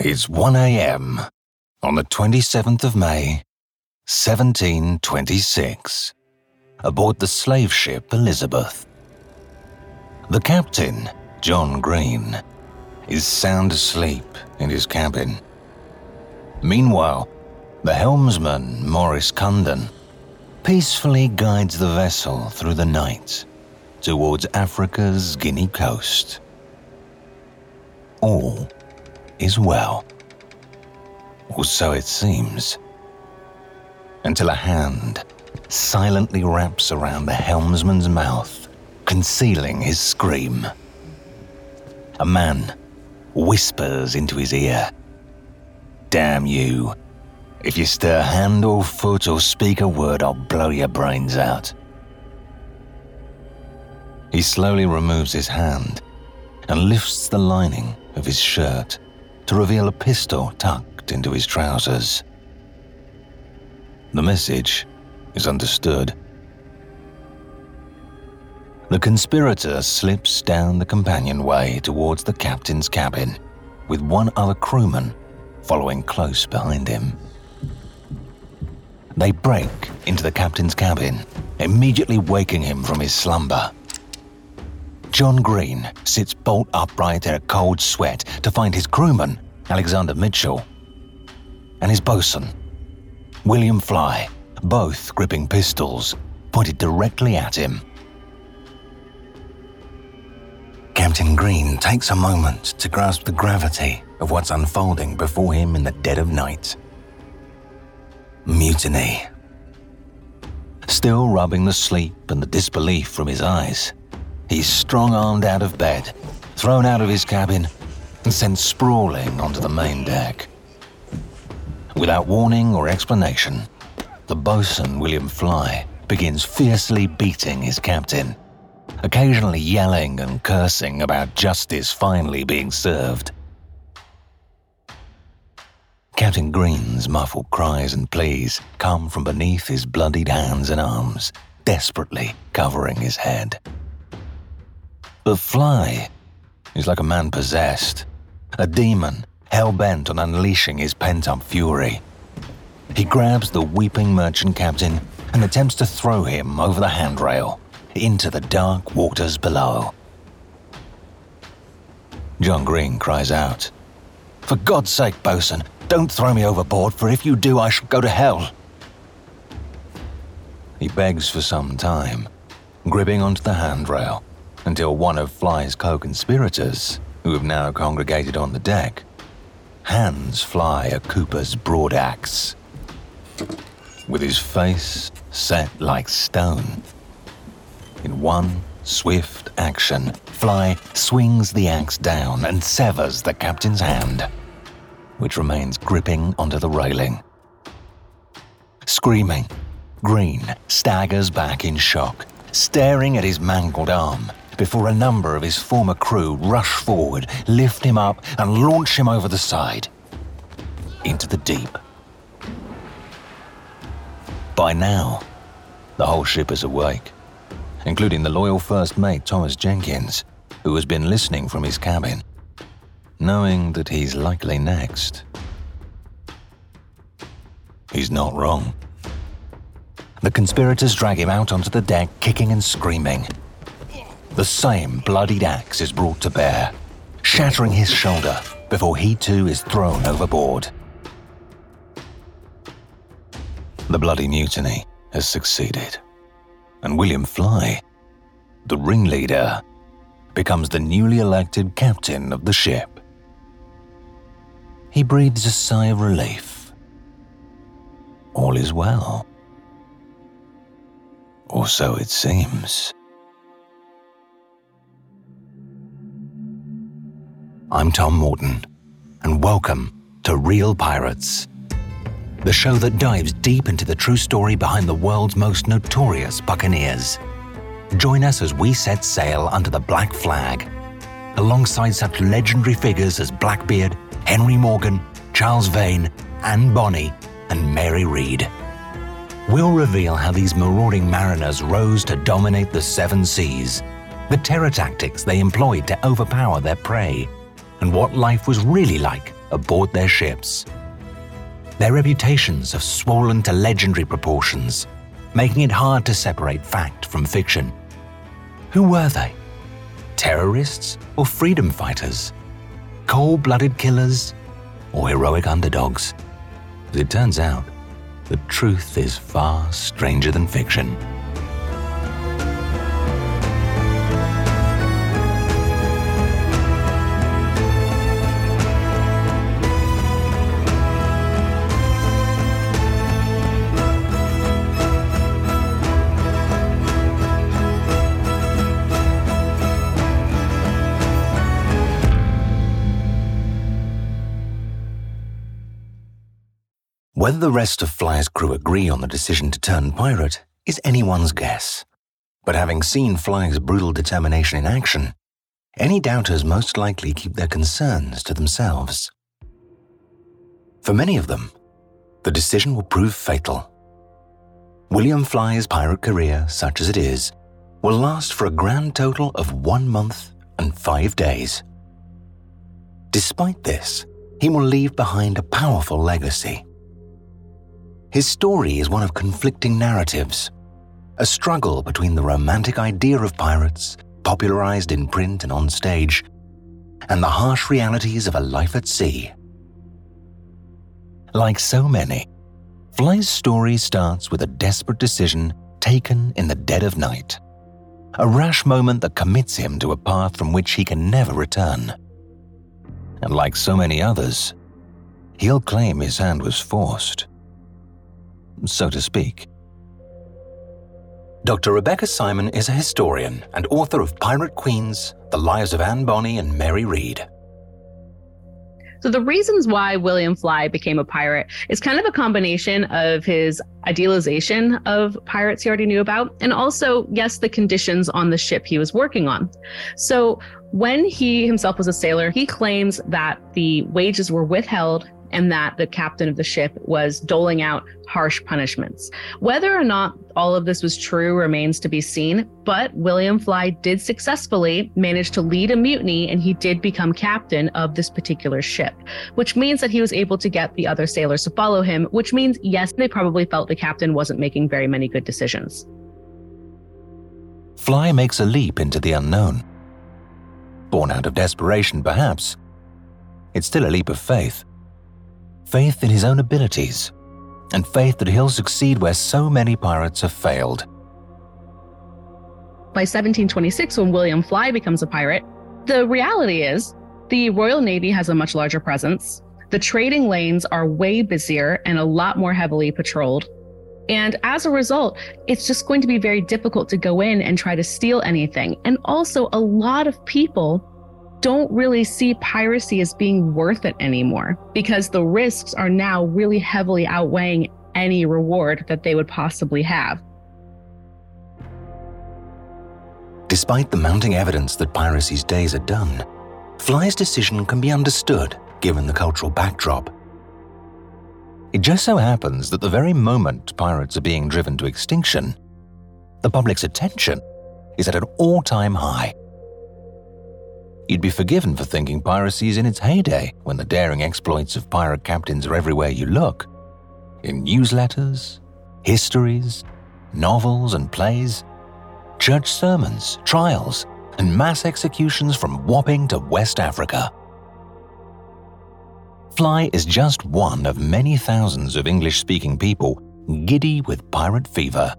It's 1 a.m. on the 27th of May, 1726, aboard the slave ship Elizabeth. The captain, John Green, is sound asleep in his cabin. Meanwhile, the helmsman, Maurice Cundon, peacefully guides the vessel through the night towards Africa's Guinea coast. All is well. Or so it seems. Until a hand silently wraps around the helmsman's mouth, concealing his scream. A man whispers into his ear Damn you. If you stir hand or foot or speak a word, I'll blow your brains out. He slowly removes his hand and lifts the lining of his shirt to reveal a pistol tucked into his trousers. The message is understood. The conspirator slips down the companionway towards the captain's cabin, with one other crewman following close behind him. They break into the captain's cabin, immediately waking him from his slumber. John Green sits bolt upright in a cold sweat to find his crewman, Alexander Mitchell, and his bosun, William Fly, both gripping pistols pointed directly at him. Captain Green takes a moment to grasp the gravity of what's unfolding before him in the dead of night. Mutiny. Still rubbing the sleep and the disbelief from his eyes, He's strong armed out of bed, thrown out of his cabin, and sent sprawling onto the main deck. Without warning or explanation, the boatswain, William Fly, begins fiercely beating his captain, occasionally yelling and cursing about justice finally being served. Captain Green's muffled cries and pleas come from beneath his bloodied hands and arms, desperately covering his head. The fly is like a man possessed, a demon hell bent on unleashing his pent up fury. He grabs the weeping merchant captain and attempts to throw him over the handrail into the dark waters below. John Green cries out, For God's sake, bosun, don't throw me overboard, for if you do, I shall go to hell. He begs for some time, gripping onto the handrail until one of Fly's co conspirators, who have now congregated on the deck, hands Fly a Cooper's broad axe. With his face set like stone. In one swift action, Fly swings the axe down and severs the captain's hand, which remains gripping onto the railing. Screaming, Green staggers back in shock, staring at his mangled arm before a number of his former crew rush forward, lift him up, and launch him over the side into the deep. By now, the whole ship is awake, including the loyal first mate Thomas Jenkins, who has been listening from his cabin, knowing that he's likely next. He's not wrong. The conspirators drag him out onto the deck, kicking and screaming the same bloodied axe is brought to bear, shattering his shoulder before he too is thrown overboard. The bloody mutiny has succeeded, and William Fly, the ringleader, becomes the newly elected captain of the ship. He breathes a sigh of relief. All is well. Or so it seems. I'm Tom Morton, and welcome to Real Pirates, the show that dives deep into the true story behind the world's most notorious buccaneers. Join us as we set sail under the black flag, alongside such legendary figures as Blackbeard, Henry Morgan, Charles Vane, Anne Bonny, and Mary Read. We'll reveal how these marauding mariners rose to dominate the seven seas, the terror tactics they employed to overpower their prey and what life was really like aboard their ships. Their reputations have swollen to legendary proportions, making it hard to separate fact from fiction. Who were they? Terrorists or freedom fighters? Cold blooded killers or heroic underdogs? As it turns out, the truth is far stranger than fiction. Whether the rest of Fly's crew agree on the decision to turn pirate is anyone's guess. But having seen Fly's brutal determination in action, any doubters most likely keep their concerns to themselves. For many of them, the decision will prove fatal. William Fly's pirate career, such as it is, will last for a grand total of one month and five days. Despite this, he will leave behind a powerful legacy his story is one of conflicting narratives, a struggle between the romantic idea of pirates, popularized in print and on stage, and the harsh realities of a life at sea. Like so many, Fly's story starts with a desperate decision taken in the dead of night. A rash moment that commits him to a path from which he can never return. And like so many others, he'll claim his hand was forced so to speak. Dr. Rebecca Simon is a historian and author of Pirate Queens, The Lives of Anne Bonny and Mary Read. So, the reasons why William Fly became a pirate is kind of a combination of his idealization of pirates he already knew about, and also, yes, the conditions on the ship he was working on. So, when he himself was a sailor, he claims that the wages were withheld and that the captain of the ship was doling out harsh punishments. Whether or not all of this was true remains to be seen, but William Fly did successfully manage to lead a mutiny and he did become captain of this particular ship, which means that he was able to get the other sailors to follow him, which means, yes, they probably felt the captain wasn't making very many good decisions. Fly makes a leap into the unknown. Born out of desperation, perhaps. It's still a leap of faith faith in his own abilities, and faith that he'll succeed where so many pirates have failed. By 1726, when William Fly becomes a pirate, the reality is the Royal Navy has a much larger presence. The trading lanes are way busier and a lot more heavily patrolled. And as a result, it's just going to be very difficult to go in and try to steal anything. And also, a lot of people don't really see piracy as being worth it anymore because the risks are now really heavily outweighing any reward that they would possibly have. Despite the mounting evidence that piracy's days are done, Fly's decision can be understood given the cultural backdrop. It just so happens that the very moment pirates are being driven to extinction, the public's attention is at an all time high you'd be forgiven for thinking piracy is in its heyday when the daring exploits of pirate captains are everywhere you look. In newsletters, histories, novels and plays, church sermons, trials, and mass executions from Wapping to West Africa. Fly is just one of many thousands of English speaking people giddy with pirate fever.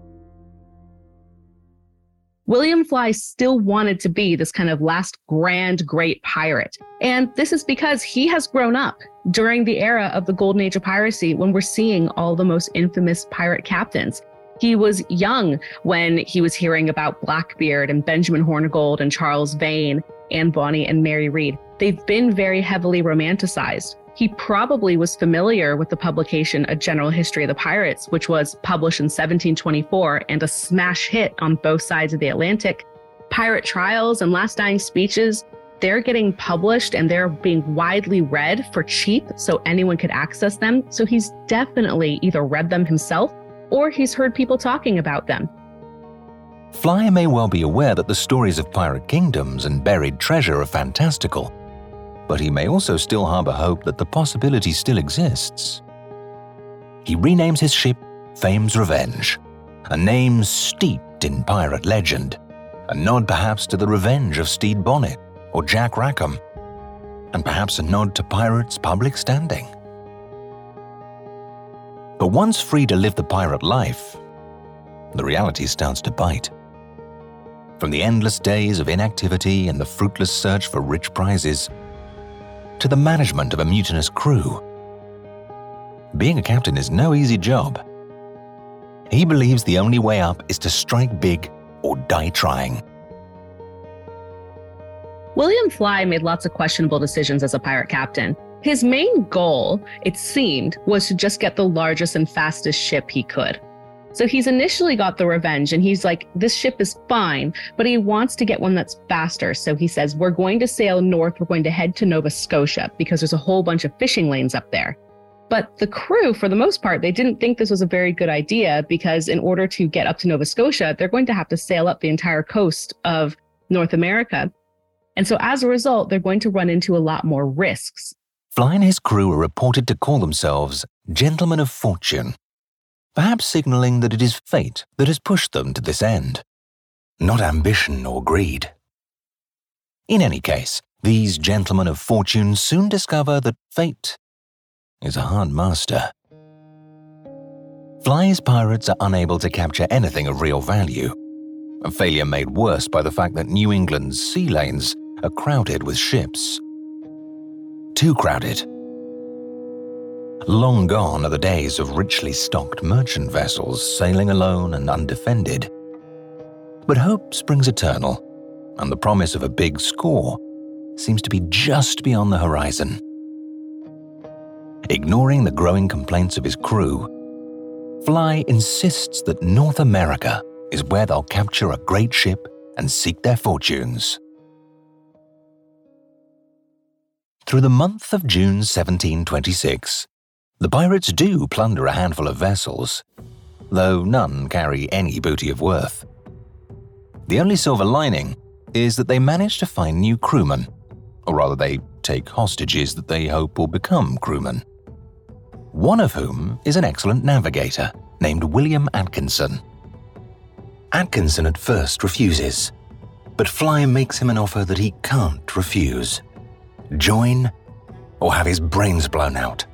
William Fly still wanted to be this kind of last grand great pirate. And this is because he has grown up during the era of the golden age of piracy when we're seeing all the most infamous pirate captains. He was young when he was hearing about Blackbeard and Benjamin Hornigold and Charles Vane, Anne Bonny and Mary Read. They've been very heavily romanticized. He probably was familiar with the publication A General History of the Pirates, which was published in 1724 and a smash hit on both sides of the Atlantic. Pirate Trials and Last Dying Speeches, they're getting published and they're being widely read for cheap so anyone could access them. So he's definitely either read them himself or he's heard people talking about them. Flyer may well be aware that the stories of pirate kingdoms and buried treasure are fantastical but he may also still harbor hope that the possibility still exists. He renames his ship Fame's Revenge, a name steeped in pirate legend, a nod perhaps to the revenge of Stede Bonnet or Jack Rackham, and perhaps a nod to pirates' public standing. But once free to live the pirate life, the reality starts to bite. From the endless days of inactivity and the fruitless search for rich prizes, to the management of a mutinous crew. Being a captain is no easy job. He believes the only way up is to strike big or die trying. William Fly made lots of questionable decisions as a pirate captain. His main goal, it seemed, was to just get the largest and fastest ship he could. So he's initially got the revenge and he's like, this ship is fine, but he wants to get one that's faster. So he says, we're going to sail north. We're going to head to Nova Scotia because there's a whole bunch of fishing lanes up there. But the crew, for the most part, they didn't think this was a very good idea because in order to get up to Nova Scotia, they're going to have to sail up the entire coast of North America. And so as a result, they're going to run into a lot more risks. Fly and his crew are reported to call themselves gentlemen of fortune perhaps signaling that it is fate that has pushed them to this end, not ambition or greed. In any case, these gentlemen of fortune soon discover that fate is a hard master. Fly's pirates are unable to capture anything of real value, a failure made worse by the fact that New England's sea lanes are crowded with ships. Too crowded Long gone are the days of richly stocked merchant vessels sailing alone and undefended. But hope springs eternal, and the promise of a big score seems to be just beyond the horizon. Ignoring the growing complaints of his crew, Fly insists that North America is where they'll capture a great ship and seek their fortunes. Through the month of June 1726, the pirates do plunder a handful of vessels, though none carry any booty of worth. The only silver lining is that they manage to find new crewmen, or rather, they take hostages that they hope will become crewmen. One of whom is an excellent navigator named William Atkinson. Atkinson at first refuses, but Fly makes him an offer that he can't refuse join or have his brains blown out.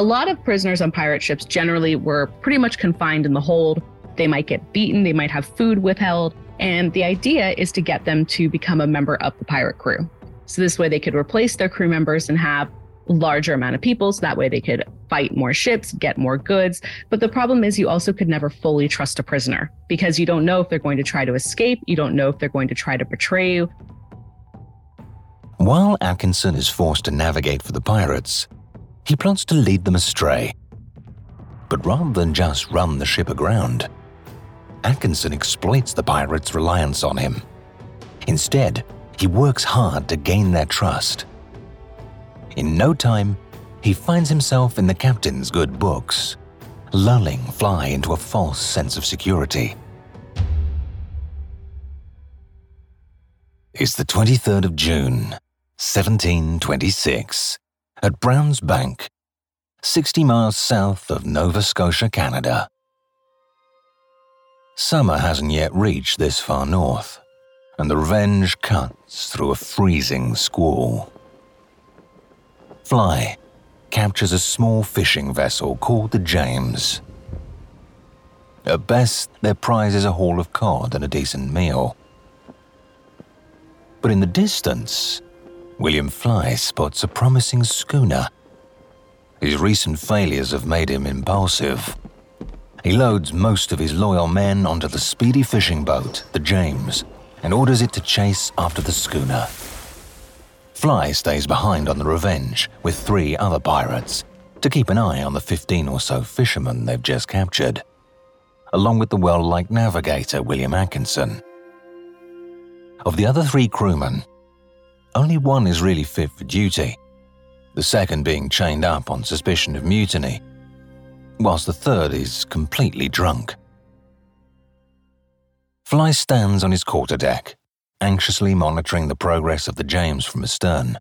A lot of prisoners on pirate ships generally were pretty much confined in the hold. They might get beaten, they might have food withheld, and the idea is to get them to become a member of the pirate crew. So this way they could replace their crew members and have larger amount of people so that way they could fight more ships, get more goods. But the problem is you also could never fully trust a prisoner because you don't know if they're going to try to escape, you don't know if they're going to try to betray you. While Atkinson is forced to navigate for the pirates, he plots to lead them astray. But rather than just run the ship aground, Atkinson exploits the pirates' reliance on him. Instead, he works hard to gain their trust. In no time, he finds himself in the captain's good books, lulling Fly into a false sense of security. It's the 23rd of June, 1726 at Browns Bank, 60 miles south of Nova Scotia, Canada. Summer hasn't yet reached this far north, and the Revenge cuts through a freezing squall. Fly captures a small fishing vessel called the James. At best, their prize is a haul of cod and a decent meal. But in the distance, William Fly spots a promising schooner. His recent failures have made him impulsive. He loads most of his loyal men onto the speedy fishing boat, the James, and orders it to chase after the schooner. Fly stays behind on the Revenge with three other pirates to keep an eye on the 15 or so fishermen they've just captured, along with the well liked navigator William Atkinson. Of the other three crewmen, only one is really fit for duty, the second being chained up on suspicion of mutiny, whilst the third is completely drunk. Fly stands on his quarterdeck, anxiously monitoring the progress of the James from astern.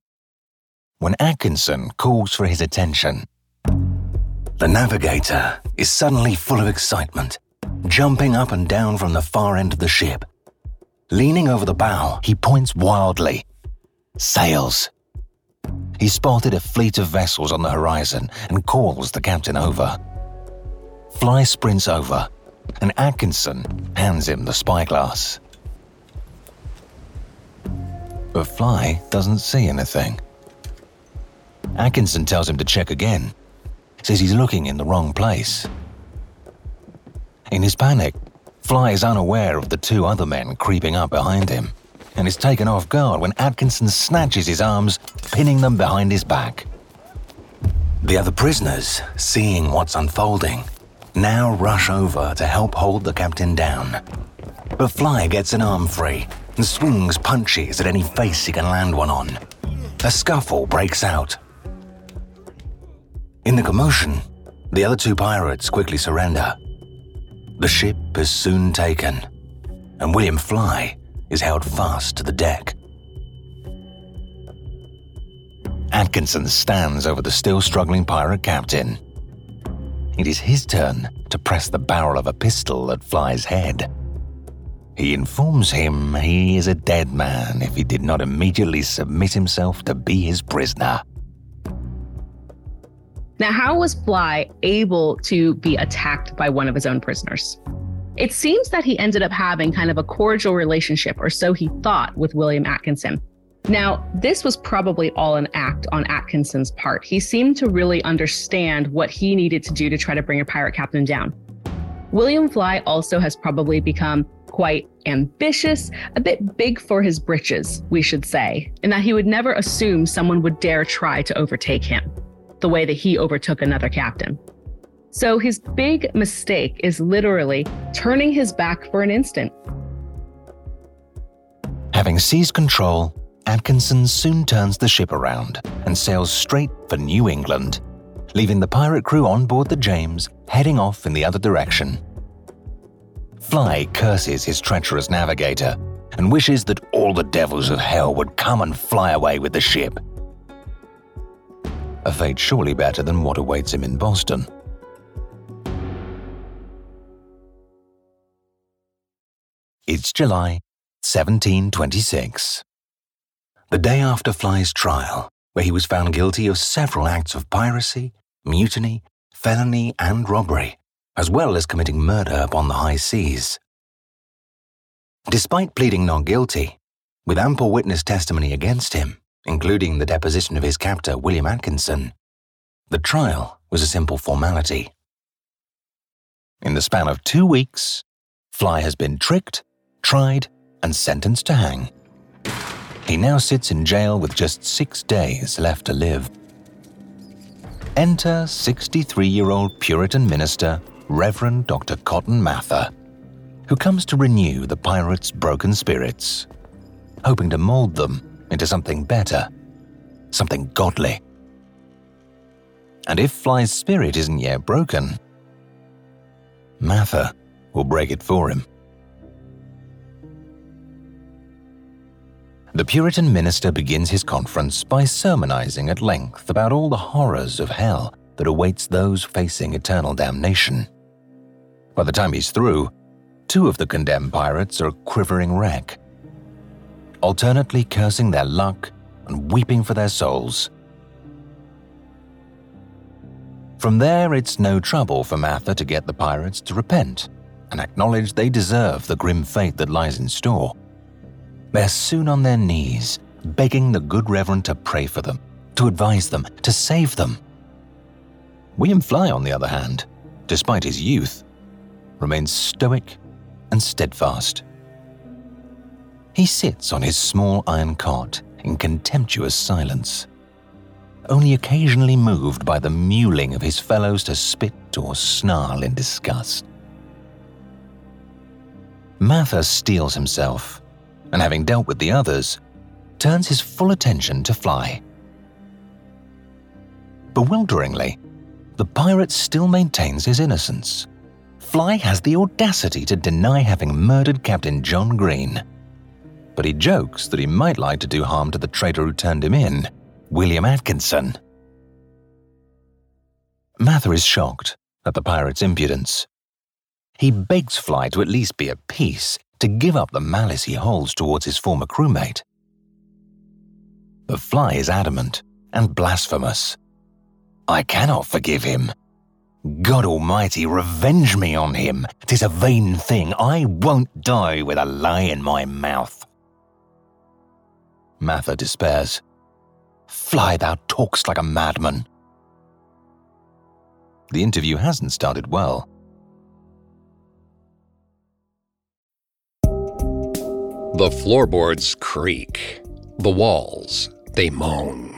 When Atkinson calls for his attention, the navigator is suddenly full of excitement, jumping up and down from the far end of the ship. Leaning over the bow, he points wildly. Sails. He spotted a fleet of vessels on the horizon and calls the captain over. Fly sprints over, and Atkinson hands him the spyglass. But Fly doesn't see anything. Atkinson tells him to check again, says he's looking in the wrong place. In his panic, Fly is unaware of the two other men creeping up behind him and is taken off guard when Atkinson snatches his arms, pinning them behind his back. The other prisoners, seeing what's unfolding, now rush over to help hold the captain down. But Fly gets an arm free and swings punches at any face he can land one on. A scuffle breaks out. In the commotion, the other two pirates quickly surrender. The ship is soon taken, and William Fly is held fast to the deck. Atkinson stands over the still struggling pirate captain. It is his turn to press the barrel of a pistol at Fly's head. He informs him he is a dead man if he did not immediately submit himself to be his prisoner. Now, how was Fly able to be attacked by one of his own prisoners? It seems that he ended up having kind of a cordial relationship, or so he thought, with William Atkinson. Now, this was probably all an act on Atkinson's part. He seemed to really understand what he needed to do to try to bring a pirate captain down. William Fly also has probably become quite ambitious, a bit big for his britches, we should say, in that he would never assume someone would dare try to overtake him the way that he overtook another captain. So his big mistake is literally turning his back for an instant. Having seized control, Atkinson soon turns the ship around and sails straight for New England, leaving the pirate crew on board the James heading off in the other direction. Fly curses his treacherous navigator and wishes that all the devils of hell would come and fly away with the ship a fate surely better than what awaits him in Boston. It's July 1726. The day after Fly's trial, where he was found guilty of several acts of piracy, mutiny, felony, and robbery, as well as committing murder upon the high seas. Despite pleading not guilty, with ample witness testimony against him, including the deposition of his captor, William Atkinson. The trial was a simple formality. In the span of two weeks, Fly has been tricked, tried, and sentenced to hang. He now sits in jail with just six days left to live. Enter 63 year old Puritan minister, Reverend Dr. Cotton Mather, who comes to renew the pirates' broken spirits, hoping to mold them into something better, something godly. And if Fly's spirit isn't yet broken, Mather will break it for him. The Puritan minister begins his conference by sermonizing at length about all the horrors of hell that awaits those facing eternal damnation. By the time he's through, two of the condemned pirates are a quivering wreck, alternately cursing their luck and weeping for their souls. From there, it's no trouble for Mather to get the pirates to repent and acknowledge they deserve the grim fate that lies in store. They're soon on their knees, begging the good Reverend to pray for them, to advise them, to save them. William Fly, on the other hand, despite his youth, remains stoic and steadfast. He sits on his small iron cot in contemptuous silence, only occasionally moved by the mewling of his fellows to spit or snarl in disgust. Mather steels himself, and having dealt with the others, turns his full attention to Fly. Bewilderingly, the pirate still maintains his innocence. Fly has the audacity to deny having murdered Captain John Green but he jokes that he might like to do harm to the traitor who turned him in, William Atkinson. Mather is shocked at the pirate's impudence. He begs Fly to at least be at peace, to give up the malice he holds towards his former crewmate. But Fly is adamant and blasphemous. I cannot forgive him. God Almighty, revenge me on him. Tis a vain thing. I won't die with a lie in my mouth. Mather despairs. Fly, thou talkst like a madman. The interview hasn't started well. The floorboards creak. The walls, they moan.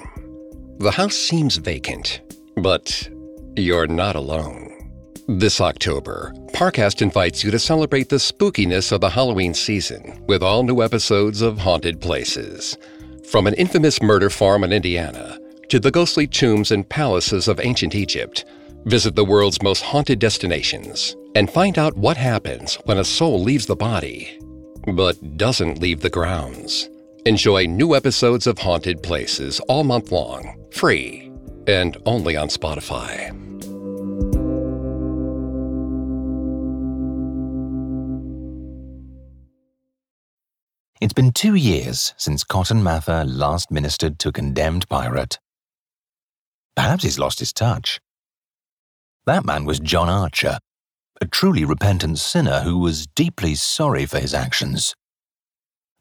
The house seems vacant, but you're not alone. This October, Parcast invites you to celebrate the spookiness of the Halloween season with all new episodes of Haunted Places. From an infamous murder farm in Indiana to the ghostly tombs and palaces of ancient Egypt, visit the world's most haunted destinations and find out what happens when a soul leaves the body but doesn't leave the grounds. Enjoy new episodes of Haunted Places all month long, free, and only on Spotify. It's been two years since Cotton Mather last ministered to a condemned pirate. Perhaps he's lost his touch. That man was John Archer, a truly repentant sinner who was deeply sorry for his actions.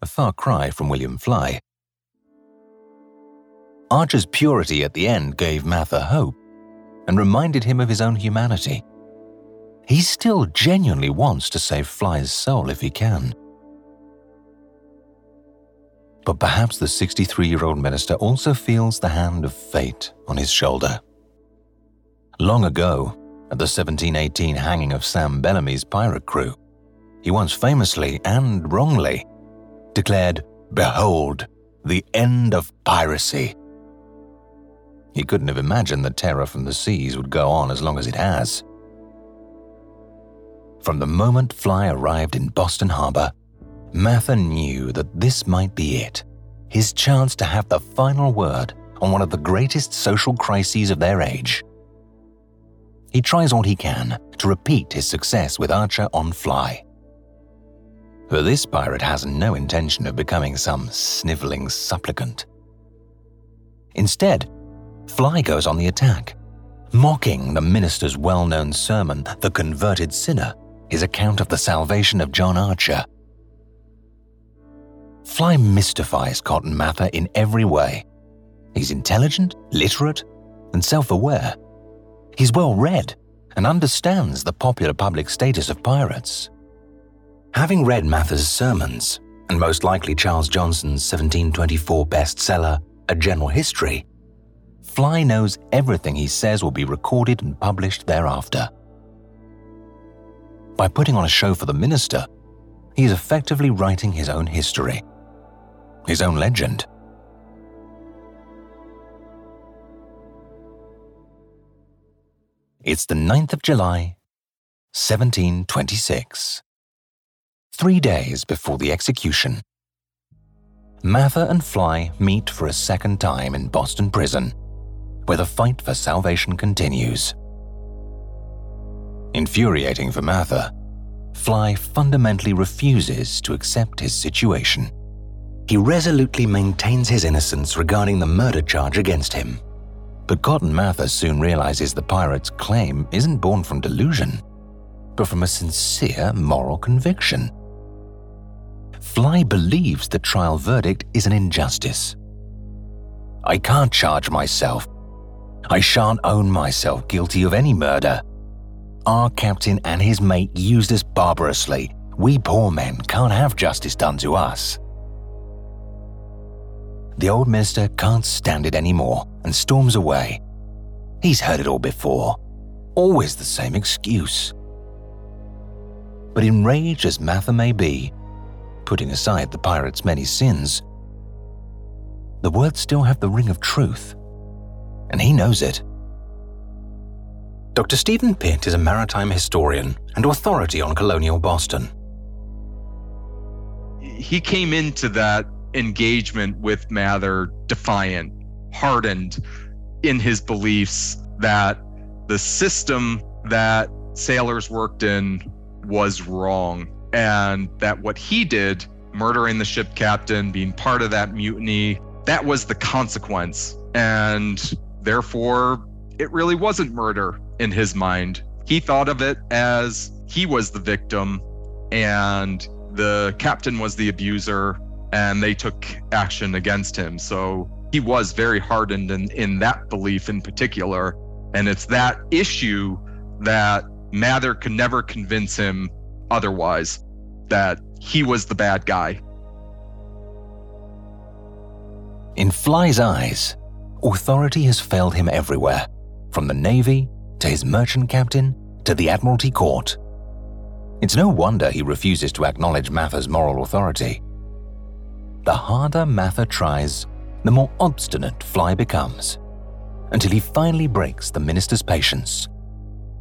A far cry from William Fly. Archer's purity at the end gave Mather hope and reminded him of his own humanity. He still genuinely wants to save Fly's soul if he can. But perhaps the 63 year old minister also feels the hand of fate on his shoulder. Long ago, at the 1718 hanging of Sam Bellamy's pirate crew, he once famously and wrongly declared, Behold, the end of piracy. He couldn't have imagined that terror from the seas would go on as long as it has. From the moment Fly arrived in Boston Harbor, Mather knew that this might be it his chance to have the final word on one of the greatest social crises of their age. He tries all he can to repeat his success with Archer on Fly. But this pirate has no intention of becoming some sniveling supplicant. Instead, Fly goes on the attack, mocking the minister's well known sermon, The Converted Sinner, his account of the salvation of John Archer. Fly mystifies Cotton Mather in every way. He's intelligent, literate, and self aware. He's well read and understands the popular public status of pirates. Having read Mather's sermons, and most likely Charles Johnson's 1724 bestseller, A General History, Fly knows everything he says will be recorded and published thereafter. By putting on a show for the minister, he is effectively writing his own history, his own legend. It's the 9th of July, 1726. Three days before the execution. Mather and Fly meet for a second time in Boston Prison, where the fight for salvation continues. Infuriating for Mather, Fly fundamentally refuses to accept his situation. He resolutely maintains his innocence regarding the murder charge against him but Cotton Mather soon realizes the pirate's claim isn't born from delusion, but from a sincere moral conviction. Fly believes the trial verdict is an injustice. I can't charge myself. I shan't own myself guilty of any murder. Our captain and his mate used us barbarously. We poor men can't have justice done to us. The old minister can't stand it anymore and storms away. He's heard it all before. Always the same excuse. But enraged as Mather may be, putting aside the pirate's many sins, the words still have the ring of truth, and he knows it. Dr. Stephen Pitt is a maritime historian and authority on colonial Boston he came into that engagement with Mather defiant, hardened in his beliefs that the system that sailors worked in was wrong and that what he did, murdering the ship captain, being part of that mutiny, that was the consequence. And therefore, it really wasn't murder in his mind. He thought of it as he was the victim and the captain was the abuser and they took action against him. So he was very hardened in, in that belief in particular. And it's that issue that Mather could never convince him otherwise that he was the bad guy. In Fly's eyes, authority has failed him everywhere, from the Navy to his merchant captain to the Admiralty Court. It's no wonder he refuses to acknowledge Mather's moral authority. The harder Mather tries, the more obstinate Fly becomes, until he finally breaks the minister's patience.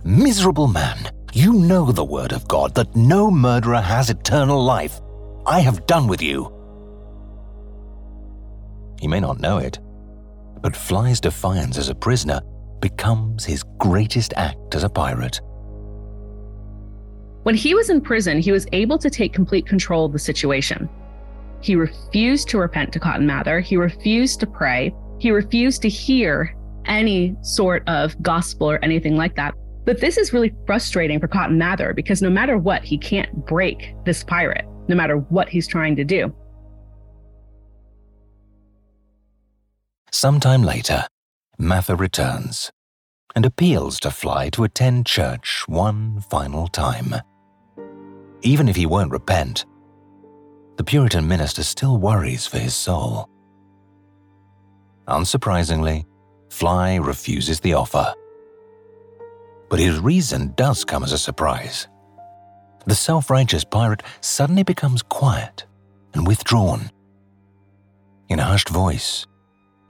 Miserable man, you know the word of God that no murderer has eternal life. I have done with you. He may not know it, but Fly's defiance as a prisoner becomes his greatest act as a pirate. When he was in prison, he was able to take complete control of the situation. He refused to repent to Cotton Mather. He refused to pray. He refused to hear any sort of gospel or anything like that. But this is really frustrating for Cotton Mather because no matter what, he can't break this pirate, no matter what he's trying to do. Sometime later, Mather returns and appeals to Fly to attend church one final time. Even if he won't repent, the Puritan minister still worries for his soul. Unsurprisingly, Fly refuses the offer. But his reason does come as a surprise. The self righteous pirate suddenly becomes quiet and withdrawn. In a hushed voice,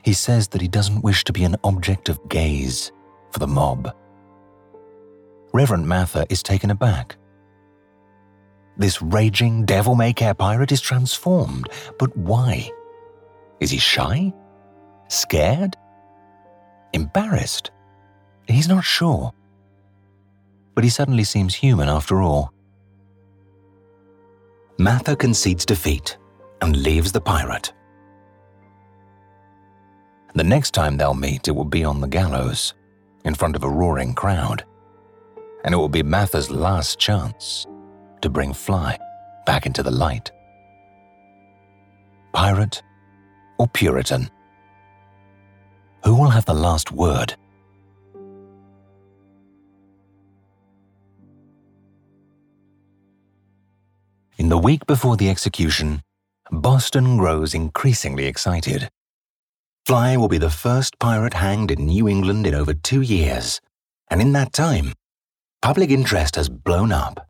he says that he doesn't wish to be an object of gaze for the mob. Reverend Mather is taken aback. This raging devil may care pirate is transformed, but why? Is he shy? Scared? Embarrassed? He's not sure. But he suddenly seems human after all. Mather concedes defeat and leaves the pirate. The next time they'll meet, it will be on the gallows, in front of a roaring crowd. And it will be Mather's last chance to bring Fly back into the light. Pirate or Puritan? Who will have the last word? In the week before the execution, Boston grows increasingly excited. Fly will be the first pirate hanged in New England in over two years, and in that time, public interest has blown up.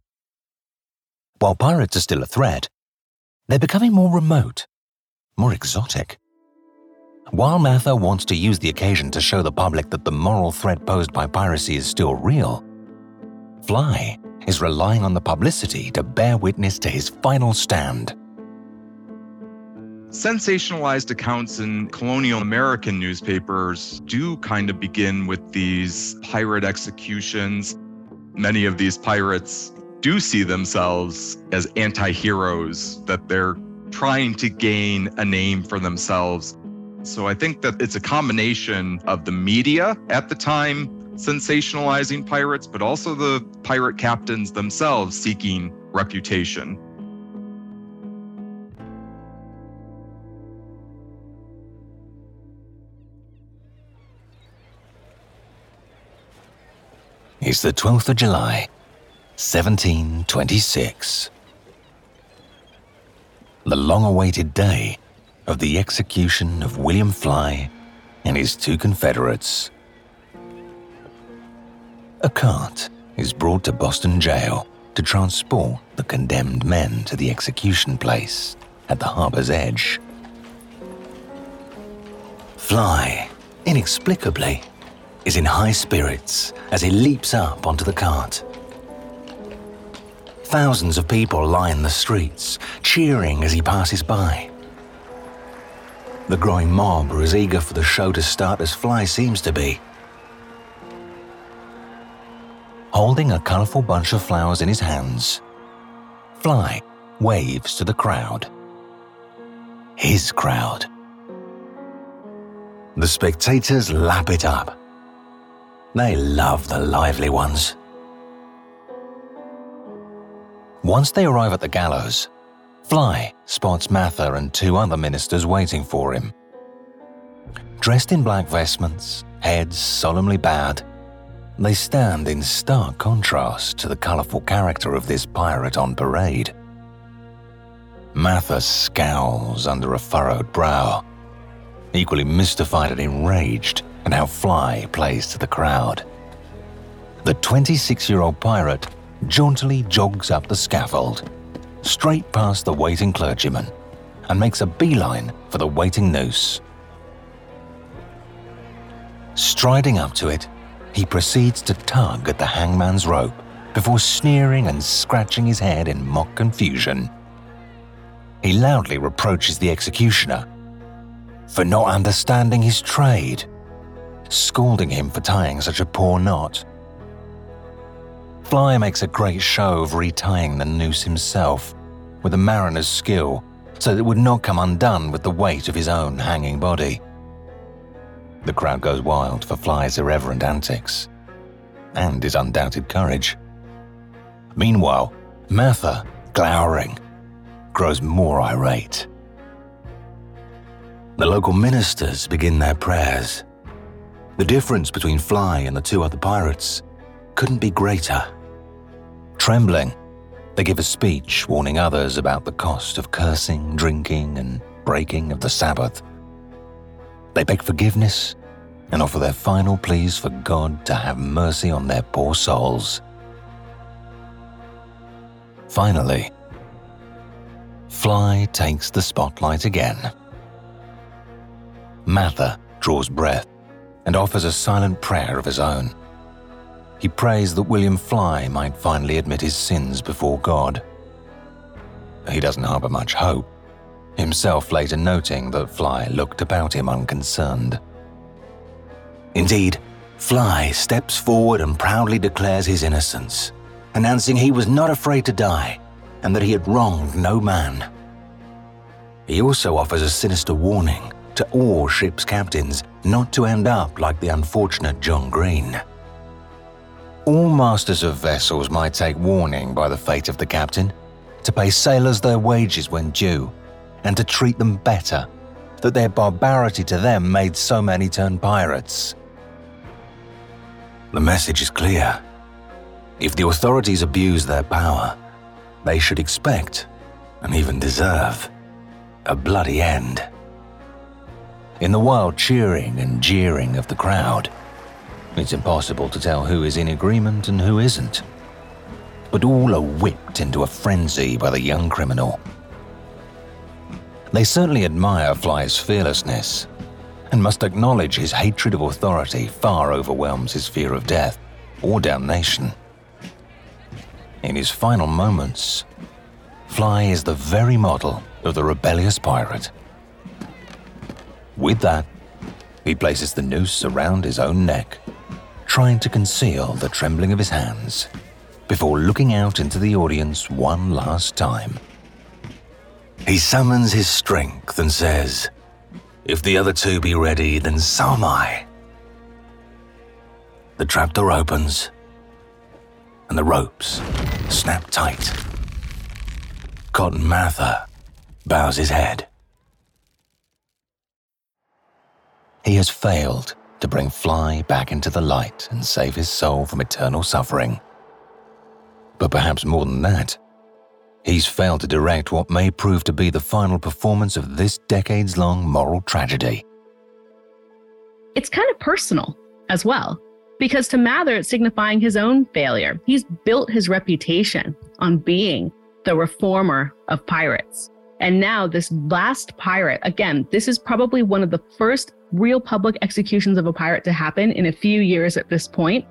While pirates are still a threat, they're becoming more remote, more exotic. While Mather wants to use the occasion to show the public that the moral threat posed by piracy is still real, Fly is relying on the publicity to bear witness to his final stand. Sensationalized accounts in colonial American newspapers do kind of begin with these pirate executions. Many of these pirates do see themselves as anti heroes, that they're trying to gain a name for themselves. So I think that it's a combination of the media at the time sensationalizing pirates, but also the pirate captains themselves seeking reputation. It's the 12th of July, 1726. The long awaited day of the execution of William Fly and his two Confederates. A cart is brought to Boston jail to transport the condemned men to the execution place at the harbor's edge. Fly, inexplicably, is in high spirits as he leaps up onto the cart. Thousands of people line the streets, cheering as he passes by. The growing mob are as eager for the show to start as Fly seems to be. Holding a colourful bunch of flowers in his hands, Fly waves to the crowd. His crowd. The spectators lap it up. They love the lively ones. Once they arrive at the gallows, Fly spots Mather and two other ministers waiting for him. Dressed in black vestments, heads solemnly bowed, they stand in stark contrast to the colourful character of this pirate on parade. Mather scowls under a furrowed brow, equally mystified and enraged at how Fly plays to the crowd. The 26 year old pirate jauntily jogs up the scaffold, straight past the waiting clergyman, and makes a beeline for the waiting noose. Striding up to it, he proceeds to tug at the hangman's rope before sneering and scratching his head in mock confusion. He loudly reproaches the executioner for not understanding his trade, scolding him for tying such a poor knot. Fly makes a great show of retying the noose himself with a mariner's skill so that it would not come undone with the weight of his own hanging body. The crowd goes wild for Fly's irreverent antics and his undoubted courage. Meanwhile, Mather, glowering, grows more irate. The local ministers begin their prayers. The difference between Fly and the two other pirates couldn't be greater. Trembling, they give a speech warning others about the cost of cursing, drinking, and breaking of the Sabbath. They beg forgiveness and offer their final pleas for God to have mercy on their poor souls. Finally, Fly takes the spotlight again. Mather draws breath and offers a silent prayer of his own. He prays that William Fly might finally admit his sins before God. He doesn't harbour much hope, himself later noting that Fly looked about him unconcerned. Indeed, Fly steps forward and proudly declares his innocence, announcing he was not afraid to die and that he had wronged no man. He also offers a sinister warning to all ship's captains not to end up like the unfortunate John Green. All masters of vessels might take warning by the fate of the captain, to pay sailors their wages when due, and to treat them better, that their barbarity to them made so many turn pirates. The message is clear. If the authorities abuse their power, they should expect, and even deserve, a bloody end in the wild cheering and jeering of the crowd. It's impossible to tell who is in agreement and who isn't. But all are whipped into a frenzy by the young criminal. They certainly admire Fly's fearlessness and must acknowledge his hatred of authority far overwhelms his fear of death or damnation. In his final moments, Fly is the very model of the rebellious pirate. With that, he places the noose around his own neck, trying to conceal the trembling of his hands before looking out into the audience one last time. He summons his strength and says, If the other two be ready, then so am I. The trapdoor opens, and the ropes snap tight. Cotton Mather bows his head. He has failed to bring Fly back into the light and save his soul from eternal suffering. But perhaps more than that, he's failed to direct what may prove to be the final performance of this decades long moral tragedy. It's kind of personal as well, because to Mather, it's signifying his own failure. He's built his reputation on being the reformer of pirates. And now, this last pirate, again, this is probably one of the first real public executions of a pirate to happen in a few years at this point.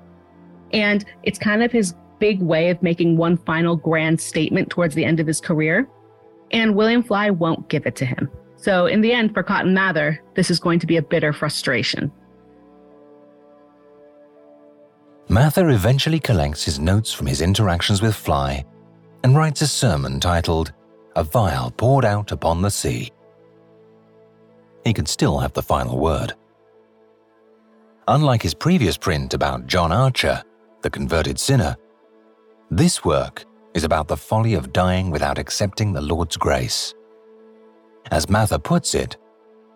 And it's kind of his big way of making one final grand statement towards the end of his career. And William Fly won't give it to him. So, in the end, for Cotton Mather, this is going to be a bitter frustration. Mather eventually collects his notes from his interactions with Fly and writes a sermon titled A Vial Poured Out Upon the Sea. He could still have the final word. Unlike his previous print about John Archer, the converted sinner, this work is about the folly of dying without accepting the Lord's grace. As Mather puts it,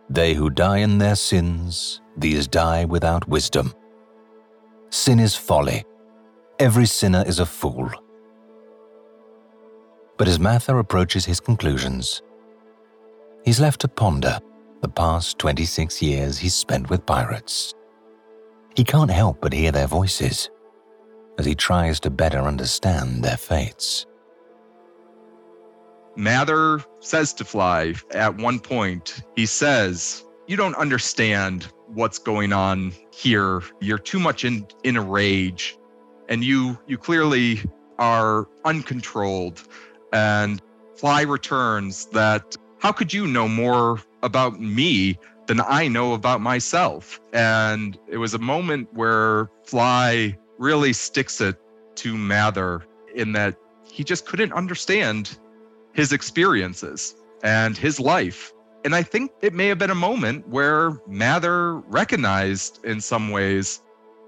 they who die in their sins, these die without wisdom. Sin is folly. Every sinner is a fool. But as Mather approaches his conclusions, he's left to ponder the past 26 years he's spent with pirates. He can't help but hear their voices as he tries to better understand their fates. Mather says to Fly at one point, he says, You don't understand what's going on here. You're too much in, in a rage, and you you clearly are uncontrolled. And Fly returns that how could you know more about me than I know about myself? And it was a moment where Fly really sticks it to Mather in that he just couldn't understand his experiences and his life. And I think it may have been a moment where Mather recognized in some ways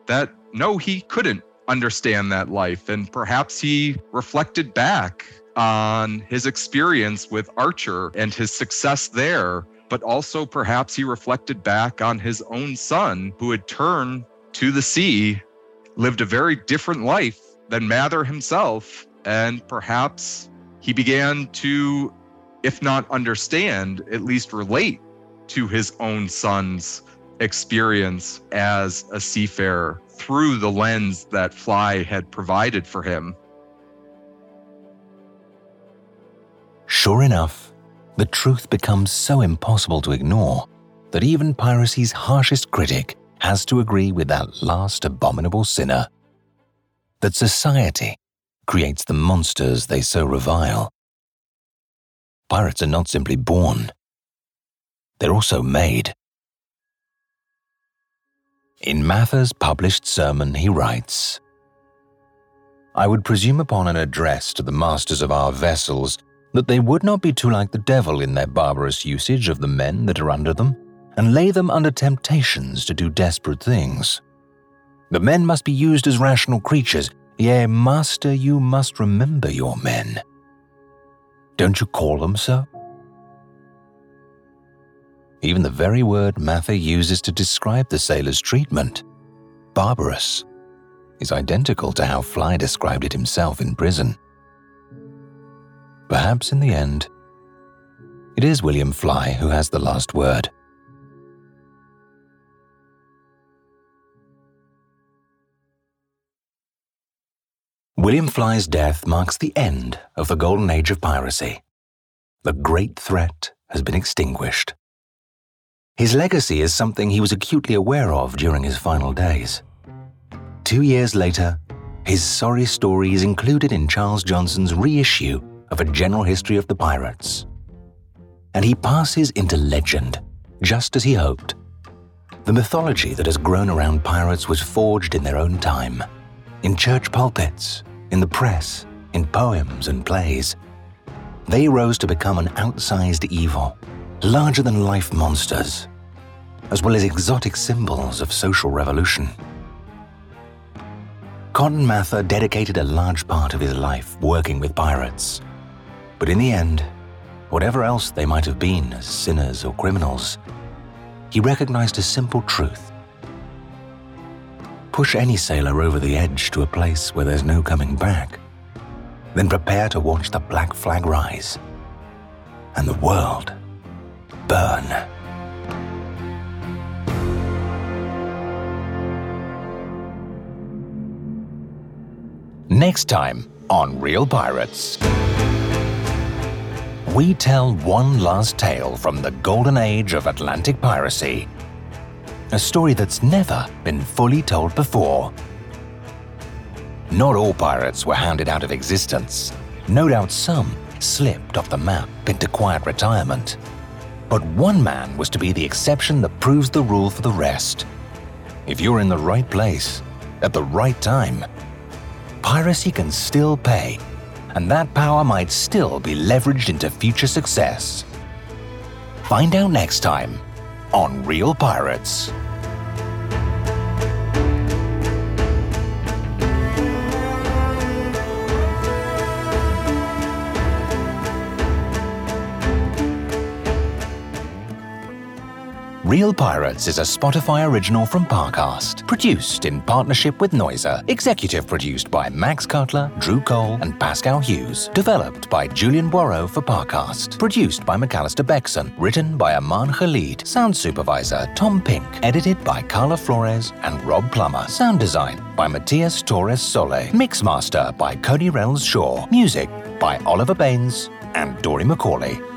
that no, he couldn't understand that life. And perhaps he reflected back on his experience with Archer and his success there. But also, perhaps he reflected back on his own son who had turned to the sea, lived a very different life than Mather himself, and perhaps he began to, if not understand, at least relate to his own son's experience as a seafarer through the lens that Fly had provided for him. Sure enough, the truth becomes so impossible to ignore that even piracy's harshest critic has to agree with that last abominable sinner that society creates the monsters they so revile. Pirates are not simply born, they're also made. In Mather's published sermon, he writes I would presume upon an address to the masters of our vessels that they would not be too like the devil in their barbarous usage of the men that are under them, and lay them under temptations to do desperate things. The men must be used as rational creatures, Yea, master, you must remember your men. Don't you call them so? Even the very word Mather uses to describe the sailor's treatment, barbarous, is identical to how Fly described it himself in prison. Perhaps in the end, it is William Fly who has the last word. William Fly's death marks the end of the golden age of piracy. The great threat has been extinguished. His legacy is something he was acutely aware of during his final days. Two years later, his sorry story is included in Charles Johnson's reissue of A General History of the Pirates. And he passes into legend, just as he hoped. The mythology that has grown around pirates was forged in their own time, in church pulpits, in the press, in poems and plays. They rose to become an outsized evil, larger than life monsters, as well as exotic symbols of social revolution. Cotton Mather dedicated a large part of his life working with pirates. But in the end, whatever else they might have been as sinners or criminals, he recognized a simple truth push any sailor over the edge to a place where there's no coming back. Then prepare to watch the black flag rise and the world burn. Next time on Real Pirates. We tell one last tale from the golden age of Atlantic piracy a story that's never been fully told before. Not all pirates were hounded out of existence. No doubt some slipped off the map into quiet retirement. But one man was to be the exception that proves the rule for the rest. If you're in the right place, at the right time, piracy can still pay, and that power might still be leveraged into future success. Find out next time on Real Pirates. Real Pirates is a Spotify original from Parcast, produced in partnership with Noiser, executive produced by Max Cutler, Drew Cole, and Pascal Hughes, developed by Julian Boireau for Parcast, produced by McAllister Beckson, written by Aman Khalid, sound supervisor Tom Pink, edited by Carla Flores and Rob Plummer, sound design by Matias Torres Sole, mixmaster by Cody Reynolds Shaw, music by Oliver Baines and Dory McCauley.